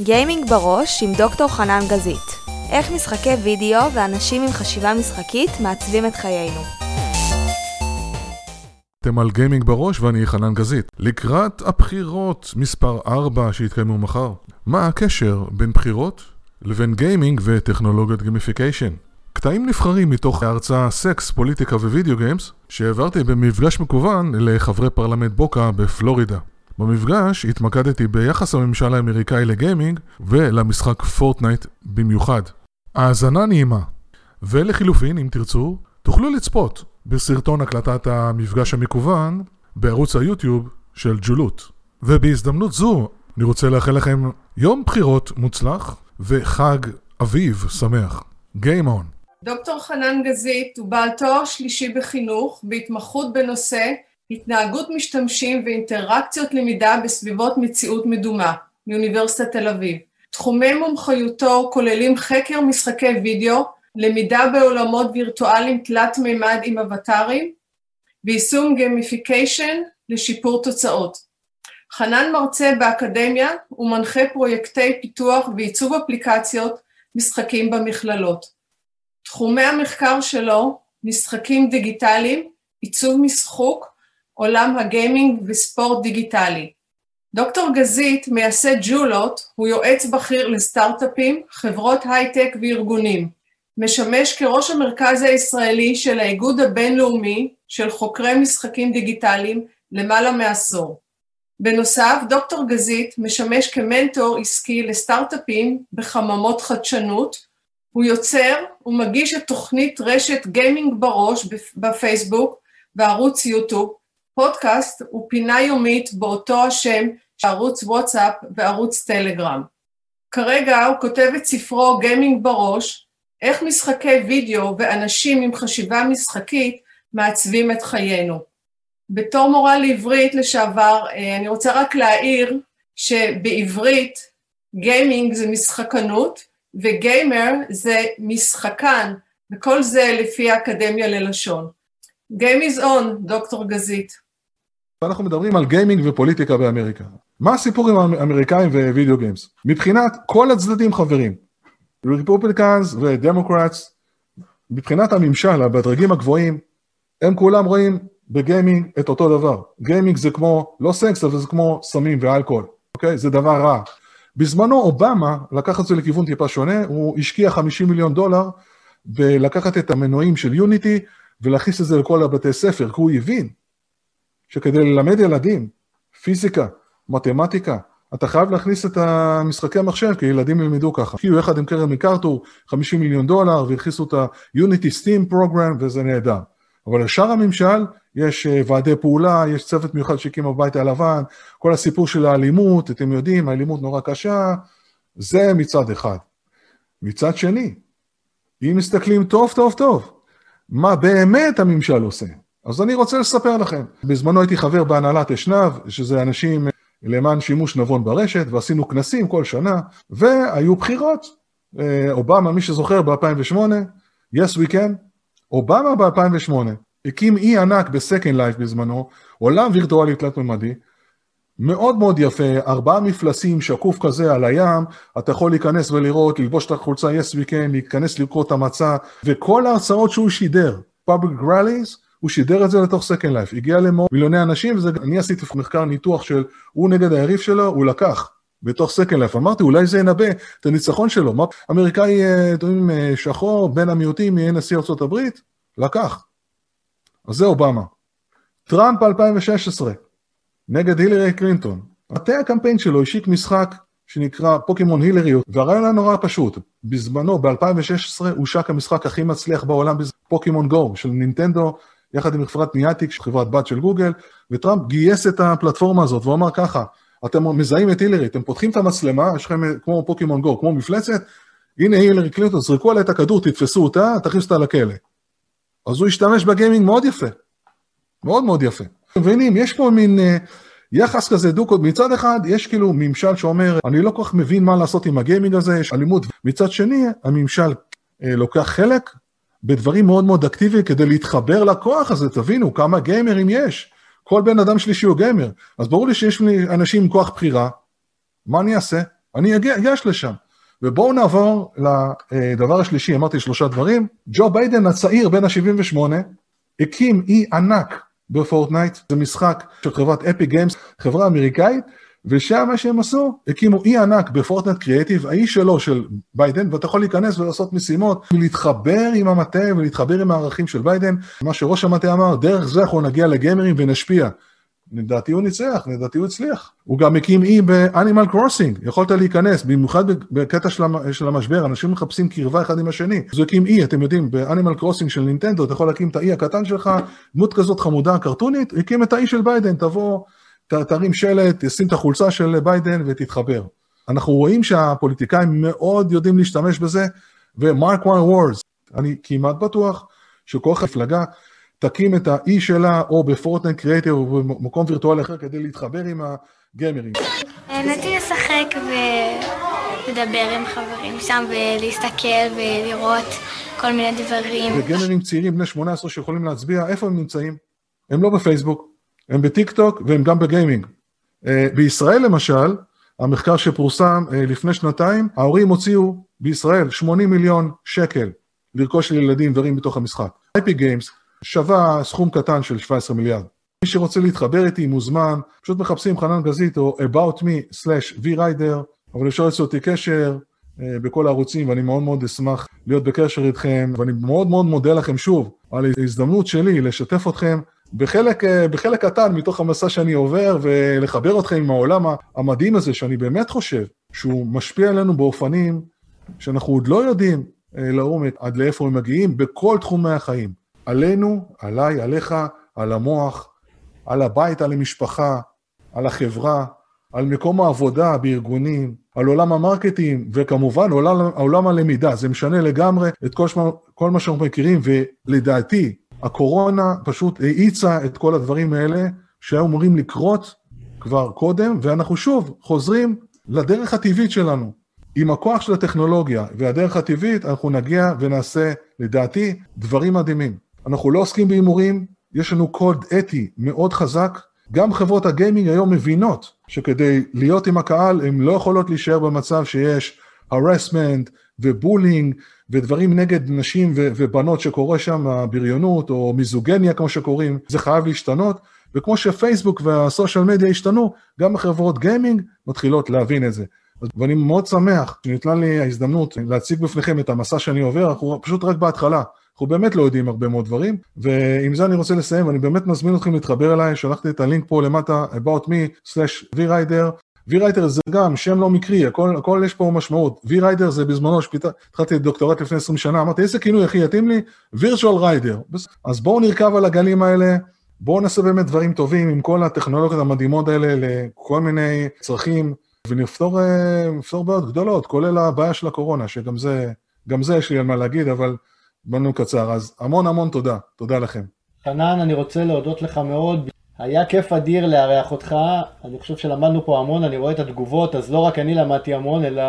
גיימינג בראש עם דוקטור חנן גזית. איך משחקי וידאו ואנשים עם חשיבה משחקית מעצבים את חיינו. אתם על גיימינג בראש ואני חנן גזית. לקראת הבחירות מספר 4 שיתקיימו מחר, מה הקשר בין בחירות לבין גיימינג וטכנולוגיית gamification? קטעים נבחרים מתוך ההרצאה סקס, פוליטיקה ו video games שהעברתי במפגש מקוון לחברי פרלמנט בוקה בפלורידה. במפגש התמקדתי ביחס הממשל האמריקאי לגיימינג ולמשחק פורטנייט במיוחד. האזנה נעימה. ולחילופין, אם תרצו, תוכלו לצפות בסרטון הקלטת המפגש המקוון בערוץ היוטיוב של ג'ולוט. ובהזדמנות זו, אני רוצה לאחל לכם יום בחירות מוצלח וחג אביב שמח. Game on. דוקטור חנן גזית הוא בעל תואר שלישי בחינוך בהתמחות בנושא התנהגות משתמשים ואינטראקציות למידה בסביבות מציאות מדומה, מאוניברסיטת תל אביב. תחומי מומחיותו כוללים חקר משחקי וידאו, למידה בעולמות וירטואליים תלת מימד עם אבטארים, ויישום gamification לשיפור תוצאות. חנן מרצה באקדמיה ומנחה פרויקטי פיתוח ועיצוב אפליקציות משחקים במכללות. תחומי המחקר שלו משחקים דיגיטליים, עיצוב משחוק, עולם הגיימינג וספורט דיגיטלי. דוקטור גזית, מייסד ג'ולוט, הוא יועץ בכיר לסטארט-אפים, חברות הייטק וארגונים. משמש כראש המרכז הישראלי של האיגוד הבינלאומי של חוקרי משחקים דיגיטליים למעלה מעשור. בנוסף, דוקטור גזית משמש כמנטור עסקי לסטארט-אפים בחממות חדשנות, הוא יוצר ומגיש את תוכנית רשת גיימינג בראש בפייסבוק וערוץ יוטיוב, פודקאסט הוא פינה יומית באותו השם של ערוץ וואטסאפ וערוץ טלגרם. כרגע הוא כותב את ספרו גיימינג בראש, איך משחקי וידאו ואנשים עם חשיבה משחקית מעצבים את חיינו. בתור מורה לעברית לשעבר, אה, אני רוצה רק להעיר שבעברית גיימינג זה משחקנות וגיימר זה משחקן, וכל זה לפי האקדמיה ללשון. Game is on, דוקטור גזית. ואנחנו מדברים על גיימינג ופוליטיקה באמריקה. מה הסיפור עם האמריקאים ו video games? מבחינת כל הצדדים חברים, Republicans ו Democrats, מבחינת הממשל, בדרגים הגבוהים, הם כולם רואים בגיימינג את אותו דבר. גיימינג זה כמו, לא סקס, אבל זה כמו סמים ואלכוהול, אוקיי? זה דבר רע. בזמנו אובמה לקח את זה לכיוון טיפה שונה, הוא השקיע 50 מיליון דולר בלקחת את המנועים של יוניטי ולהכניס את זה לכל הבתי ספר, כי הוא הבין שכדי ללמד ילדים פיזיקה, מתמטיקה, אתה חייב להכניס את המשחקי המחשב, כי ילדים ילמדו ככה. הגיעו יחד עם קרן מקארתור 50 מיליון דולר, והכניסו את ה-Unity Steam Program, וזה נהדר. אבל לשאר הממשל, יש אה, ועדי פעולה, יש צוות מיוחד שהקים הבית הלבן, כל הסיפור של האלימות, אתם יודעים, האלימות נורא קשה, זה מצד אחד. מצד שני, אם מסתכלים טוב טוב טוב, מה באמת הממשל עושה? אז אני רוצה לספר לכם. בזמנו הייתי חבר בהנהלת אשנב, שזה אנשים למען שימוש נבון ברשת, ועשינו כנסים כל שנה, והיו בחירות. אה, אובמה, מי שזוכר, ב-2008, yes we can, אובמה ב-2008 הקים אי ענק ב Second Life בזמנו, עולם וירטואלי תלת-ממדי, מאוד מאוד יפה, ארבעה מפלסים, שקוף כזה על הים, אתה יכול להיכנס ולראות, ללבוש את החולצה yes we can, להיכנס לקרוא את המצע, וכל ההרצאות שהוא שידר, public rallies, הוא שידר את זה לתוך Second Life, הגיע למאות מיליוני אנשים, ואני עשיתי מחקר ניתוח של הוא נגד היריב שלו, הוא לקח בתוך Second Life, אמרתי אולי זה ינבא את הניצחון שלו, מה, אמריקאי, אה, יודעים, אה, שחור, בין המיעוטים, יהיה נשיא ארה"ב, לקח. אז זה אובמה. טראמפ 2016, נגד הילרי קלינטון. מטה הקמפיין שלו השיק משחק שנקרא פוקימון הילריות, והרעיון היה נורא פשוט. בזמנו, ב-2016, הושק המשחק הכי מצליח בעולם, פוקימון גו, של נינטנדו, יחד עם חברת ניאטיק, חברת בת של גוגל, וטראמפ גייס את הפלטפורמה הזאת, והוא אמר ככה, אתם מזהים את הילרי, אתם פותחים את המצלמה, יש לכם כמו פוקימון גו, כמו מפלצת, הנה הילרי קלינטון, זרקו עליה את הכדור, תתפסו אותה, תכניסו אותה לכלא. אז הוא השתמש בגיימינג מאוד יפה, מאוד מאוד יפה. מבינים, יש פה מין uh, יחס כזה דוקות, מצד אחד יש כאילו ממשל שאומר, אני לא כל כך מבין מה לעשות עם הגיימינג הזה, יש אלימות, מצד שני הממשל uh, לוקח חלק בדברים מאוד מאוד אקטיביים כדי להתחבר לכוח הזה, תבינו כמה גיימרים יש, כל בן אדם שלישי הוא גיימר, אז ברור לי שיש לי אנשים עם כוח בחירה, מה אני אעשה? אני אגש לשם. ובואו נעבור לדבר השלישי, אמרתי שלושה דברים. ג'ו ביידן הצעיר, בן ה-78, הקים אי ענק בפורטנייט, זה משחק של חברת Epic Games, חברה אמריקאית, ושם מה שהם עשו, הקימו אי ענק ב Fortnite Creative, האי שלו של ביידן, ואתה יכול להיכנס ולעשות משימות, ולהתחבר עם המטה ולהתחבר עם הערכים של ביידן. מה שראש המטה אמר, דרך זה אנחנו נגיע לגיימרים ונשפיע. לדעתי הוא ניצח, לדעתי הוא הצליח. הוא גם הקים אי ב Animal Crossing, יכולת להיכנס, במיוחד בקטע של המשבר, אנשים מחפשים קרבה אחד עם השני. אז הוא הקים אי, אתם יודעים, ב Animal Crossing של נינטנדו, אתה יכול להקים את האי הקטן שלך, דמות כזאת חמודה, קרטונית, הקים את האי של ביידן, תבוא, תרים שלט, תשים את החולצה של ביידן ותתחבר. אנחנו רואים שהפוליטיקאים מאוד יודעים להשתמש בזה, ומרק וואן וורס, אני כמעט בטוח שכל מפלגה תקים את האי שלה, או ב Fortnite Creative, או במקום וירטואלי אחר, כדי להתחבר עם הגיימרים. נהניתי לשחק ולדבר עם חברים שם, ולהסתכל ולראות כל מיני דברים. וגיימרים צעירים בני 18 שיכולים להצביע, איפה הם נמצאים? הם לא בפייסבוק, הם בטיק טוק והם גם בגיימינג. אה, בישראל למשל, המחקר שפורסם אה, לפני שנתיים, ההורים הוציאו בישראל 80 מיליון שקל לרכוש לילדים דברים בתוך המשחק. IP Games שווה סכום קטן של 17 מיליארד. מי שרוצה להתחבר איתי מוזמן, פשוט מחפשים חנן גזית או about me/vrider, אבל אפשר לעשות אותי קשר אה, בכל הערוצים ואני מאוד מאוד אשמח להיות בקשר איתכם ואני מאוד מאוד מודה לכם שוב על ההזדמנות שלי לשתף אתכם בחלק, אה, בחלק קטן מתוך המסע שאני עובר ולחבר אתכם עם העולם המדהים הזה שאני באמת חושב שהוא משפיע עלינו באופנים שאנחנו עוד לא יודעים אה, לעומק עד לאיפה הם מגיעים בכל תחומי החיים. עלינו, עליי, עליך, על המוח, על הבית, על המשפחה, על החברה, על מקום העבודה בארגונים, על עולם ה marketing, וכמובן עולם, עולם הלמידה, זה משנה לגמרי את כל, כל מה שאנחנו מכירים, ולדעתי, הקורונה פשוט האיצה את כל הדברים האלה שהיו אמורים לקרות כבר קודם, ואנחנו שוב חוזרים לדרך הטבעית שלנו. עם הכוח של הטכנולוגיה והדרך הטבעית, אנחנו נגיע ונעשה, לדעתי, דברים מדהימים. אנחנו לא עוסקים בהימורים, יש לנו קוד אתי מאוד חזק. גם חברות הגיימינג היום מבינות שכדי להיות עם הקהל, הן לא יכולות להישאר במצב שיש הרסמנט ובולינג ודברים נגד נשים ו- ובנות שקורה שם, בריונות או מיזוגניה כמו שקוראים, זה חייב להשתנות. וכמו שפייסבוק והסושיאל מדיה השתנו, גם החברות גיימינג מתחילות להבין את זה. ואני מאוד שמח שניתנה לי ההזדמנות להציג בפניכם את המסע שאני עובר, אנחנו פשוט רק בהתחלה. אנחנו באמת לא יודעים הרבה מאוד דברים, ועם זה אני רוצה לסיים, ואני באמת מזמין אתכם להתחבר אליי, שלחתי את הלינק פה למטה, about me/vrrider. V-Rider זה גם שם לא מקרי, הכל, הכל יש פה משמעות. V-Rider זה בזמנו, התחלתי דוקטורט לפני 20 שנה, אמרתי איזה כינוי הכי יתאים לי? virtual rider. אז בואו נרכב על הגלים האלה, בואו נעשה באמת דברים טובים עם כל הטכנולוגיות המדהימות האלה לכל מיני צרכים, ונפתור אה, בעיות גדולות, כולל הבעיה של הקורונה, שגם זה, גם זה יש לי על מה להגיד, אבל בנו קצר, אז המון המון תודה, תודה לכם. חנן, אני רוצה להודות לך מאוד. היה כיף אדיר לארח אותך, אני חושב שלמדנו פה המון, אני רואה את התגובות, אז לא רק אני למדתי המון, אלא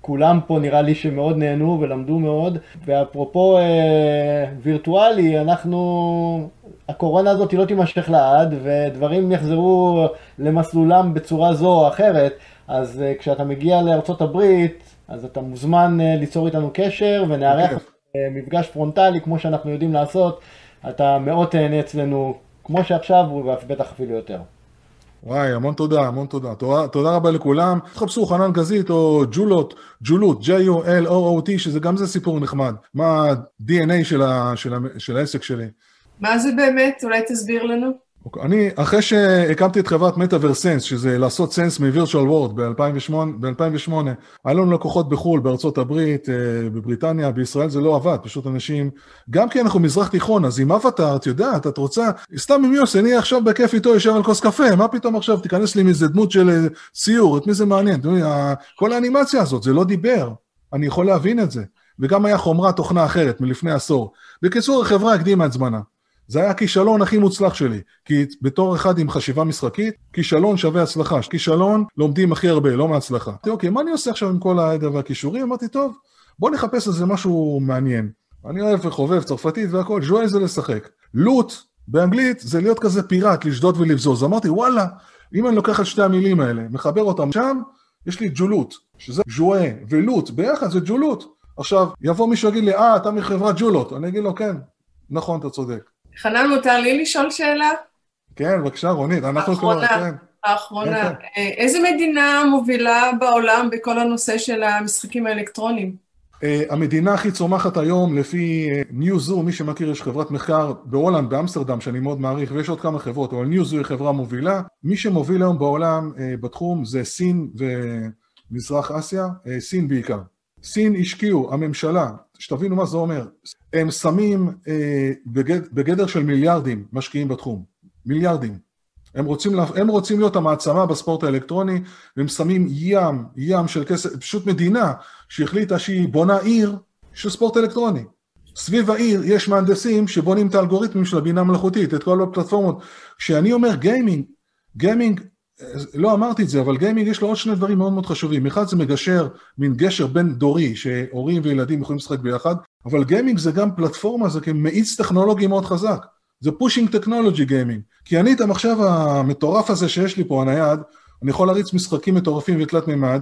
כולם פה נראה לי שמאוד נהנו ולמדו מאוד. ואפרופו אה, וירטואלי, אנחנו, הקורונה הזאת לא תימשך לעד, ודברים יחזרו למסלולם בצורה זו או אחרת, אז אה, כשאתה מגיע לארצות הברית, אז אתה מוזמן אה, ליצור איתנו קשר ונארח... Okay. מפגש פרונטלי, כמו שאנחנו יודעים לעשות, אתה מאוד תהנה אצלנו, כמו שעכשיו, ובטח אפילו יותר. וואי, המון תודה, המון תודה. תודה, תודה רבה לכולם. תחפשו חנן גזית או ג'ולות, ג'ולות, J-U-L-O-O-T, שזה גם זה סיפור נחמד. מה ה-DNA של, ה, של, ה, של העסק שלי. מה זה באמת? אולי תסביר לנו. אני, אחרי שהקמתי את חברת מטאוורסנס, שזה לעשות סנס מ-Virtual World ב-2008, היה לנו לקוחות בחו"ל, בארצות הברית, אה, בבריטניה, בישראל זה לא עבד, פשוט אנשים, גם כי אנחנו מזרח תיכון, אז עם אבטאר, את יודעת, את רוצה, סתם עם יוס, אני עכשיו בכיף איתו יושב על כוס קפה, מה פתאום עכשיו תיכנס לי מאיזה דמות של אה, ציור, את מי זה מעניין? כל האנימציה הזאת, זה לא דיבר, אני יכול להבין את זה. וגם היה חומרת תוכנה אחרת מלפני עשור. בקיצור, החברה הקדימה את זמנה. זה היה הכישלון הכי מוצלח שלי, כי בתור אחד עם חשיבה משחקית, כישלון שווה הצלחה, כישלון לומדים הכי הרבה, לא מהצלחה. אמרתי, אוקיי, מה אני עושה עכשיו עם כל העדר והכישורים? אמרתי, טוב, בוא נחפש איזה משהו מעניין. אני אוהב וחובב צרפתית והכל, ז'ואל זה לשחק. לוט, באנגלית, זה להיות כזה פיראט, לשדוד ולבזוז. אמרתי, וואלה, אם אני לוקח את שתי המילים האלה, מחבר אותם שם, יש לי ג'ולוט, שזה ז'ואה ולוט, ביחד זה ג'ולוט. עכשיו, יבוא מישהו ויגיד לי, אה, אתה מחברת ג'ולות. אני אגיד לו, כן, נכון, אתה צודק. חנן, מותר לי לשאול שאלה? כן, בבקשה, רונית, אנחנו. כבר, כן. האחרונה. כן, אה, איזה מדינה מובילה בעולם בכל הנושא של המשחקים האלקטרוניים? Uh, המדינה הכי צומחת היום, לפי ניוזו, מי שמכיר, יש חברת מחקר בהולנד, באמסטרדם, שאני מאוד מעריך, ויש עוד כמה חברות, אבל ניוזו היא חברה מובילה. מי שמוביל היום בעולם בתחום זה סין ומזרח אסיה, סין בעיקר. סין השקיעו, הממשלה, שתבינו מה זה אומר, הם שמים uh, בגד, בגדר של מיליארדים משקיעים בתחום, מיליארדים. הם רוצים, הם רוצים להיות המעצמה בספורט האלקטרוני, והם שמים ים, ים של כסף, פשוט מדינה שהחליטה שהיא בונה עיר של ספורט אלקטרוני. סביב העיר יש מהנדסים שבונים את האלגוריתמים של הבינה המלאכותית, את כל הפלטפורמות. כשאני אומר גיימינג, גיימינג, לא אמרתי את זה, אבל גיימינג יש לו עוד שני דברים מאוד מאוד חשובים. אחד זה מגשר, מין גשר בין דורי, שהורים וילדים יכולים לשחק ביחד, אבל גיימינג זה גם פלטפורמה, זה כמאיץ טכנולוגי מאוד חזק. זה pushing טכנולוגי גיימינג. כי אני את המחשב המטורף הזה שיש לי פה, הנייד, אני יכול להריץ משחקים מטורפים ותלת מימד,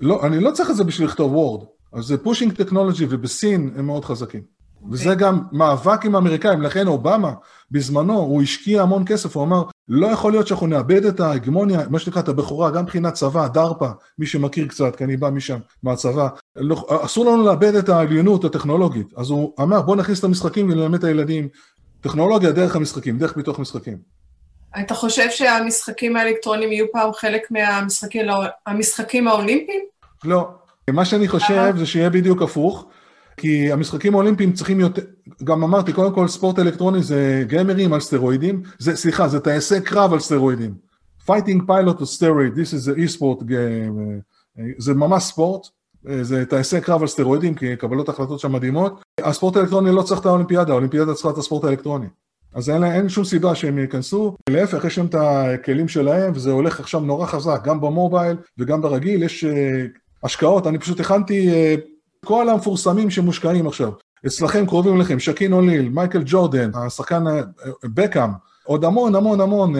לא, אני לא צריך את זה בשביל לכתוב וורד, אז זה פושינג טכנולוגי ובסין הם מאוד חזקים. וזה גם מאבק עם האמריקאים, לכן אובמה בזמנו, הוא השקיע המון כסף, הוא אמר, לא יכול להיות שאנחנו נאבד את ההגמוניה, מה שנקרא את הבכורה, גם מבחינת צבא, דרפה, מי שמכיר קצת, כי אני בא משם, מהצבא, לא, אסור לנו לאבד את העליונות הטכנולוגית, אז הוא אמר בוא נכניס את המשחקים ונלמד את הילדים טכנולוגיה דרך המשחקים, דרך פיתוח משחקים. אתה חושב שהמשחקים האלקטרוניים יהיו פעם חלק מהמשחקים האולימפיים? לא. מה שאני חושב זה שיהיה בדיוק הפוך, כי המשחקים האולימפיים צריכים יותר, גם אמרתי, קודם כל ספורט אלקטרוני זה גיימרים על סטרואידים, זה, סליחה, זה טייסי קרב על סטרואידים. Fighting pilot of steroid, this is a e-sport game, זה ממש ספורט, זה טייסי קרב על סטרואידים, כי קבלות החלטות שם מדהימות. הספורט האלקטרוני לא צריך את האולימפיאדה, האולימפיאדה צריכה את הספורט האלקטרוני. אז אין, אין שום סיבה שהם ייכנסו, להפך, יש להם את הכלים שלהם, וזה הולך עכשיו נורא חזק, גם ב mobile וגם ברגיל, יש uh, השקעות, אני פשוט הכנתי כל המפורסמים שמושקעים עכשיו. אצלכם קרובים אליכם, שאקיל אוניל, מייקל ג'ורדן, השחקן uh, בקאם, עוד המון המון המון, uh,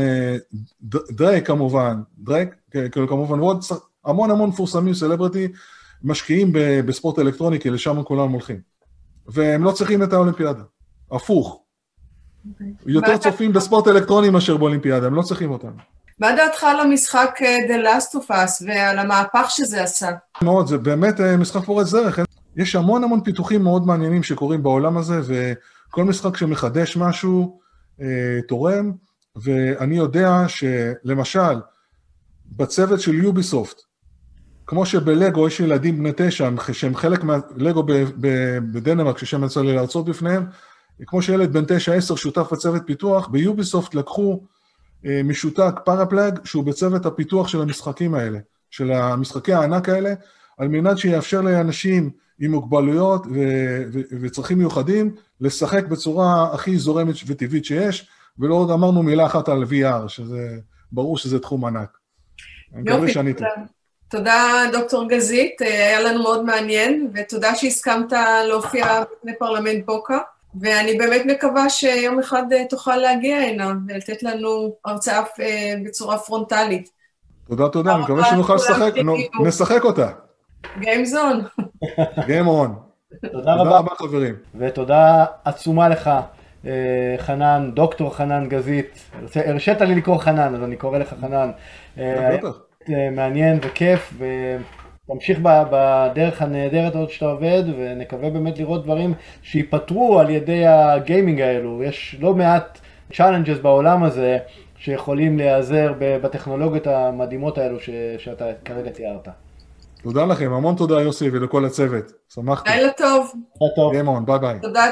דרייק כמובן, דרייק, כאילו כמובן, ועוד המון המון מפורסמים, celebrity, משקיעים בספורט אלקטרוני, כי לשם כולם הולכים. והם לא צריכים את האולימפיאדה, הפוך. Okay. אוקיי. יותר צופים בספורט אלקטרוני מאשר באולימפיאדה, הם לא צריכים אותם. מה דעתך על המשחק אה, The Last of Us ועל המהפך שזה עשה? מאוד, זה באמת אה, משחק פורץ דרך. יש המון המון פיתוחים מאוד מעניינים שקורים בעולם הזה, וכל משחק שמחדש משהו אה, תורם, ואני יודע שלמשל, בצוות של יוביסופט, כמו שבלגו יש ילדים בני תשע, שהם חלק מהלגו בדנמרק, ששם יצא לי להרצות בפניהם, כמו שילד בן תשע עשר שותף בצוות פיתוח, ביוביסופט לקחו אה, משותק פרפלאג, שהוא בצוות הפיתוח של המשחקים האלה, של המשחקי הענק האלה, על מנת שיאפשר לאנשים עם מוגבלויות ו- ו- וצרכים מיוחדים לשחק בצורה הכי זורמת וטבעית שיש, ולא עוד אמרנו מילה אחת על VR, שזה ברור שזה תחום ענק. יופי, תודה. תודה, דוקטור גזית, אה, היה לנו מאוד מעניין, ותודה שהסכמת להופיע בפני פרלמנט בוקה, ואני באמת מקווה שיום אחד אה, תוכל להגיע הנה ולתת לנו הרצאה אה, בצורה פרונטלית. תודה, תודה, אני מקווה שנוכל לשחק, נשחק אותה. גיימזון. גיימון. תודה רבה, חברים. ותודה עצומה לך, חנן, דוקטור חנן גזית. הרשית לי לקרוא חנן, אז אני קורא לך חנן. בטח. אה, מעניין וכיף, ותמשיך בדרך הנהדרת הזאת שאתה עובד, ונקווה באמת לראות דברים שייפתרו על ידי הגיימינג האלו. יש לא מעט challenges בעולם הזה שיכולים להיעזר בטכנולוגיות המדהימות האלו ש, שאתה כרגע תיארת. תודה לכם, המון תודה יוסי ולכל הצוות, שמחתי. לילה טוב. לילה טוב. ביי ביי. תודה.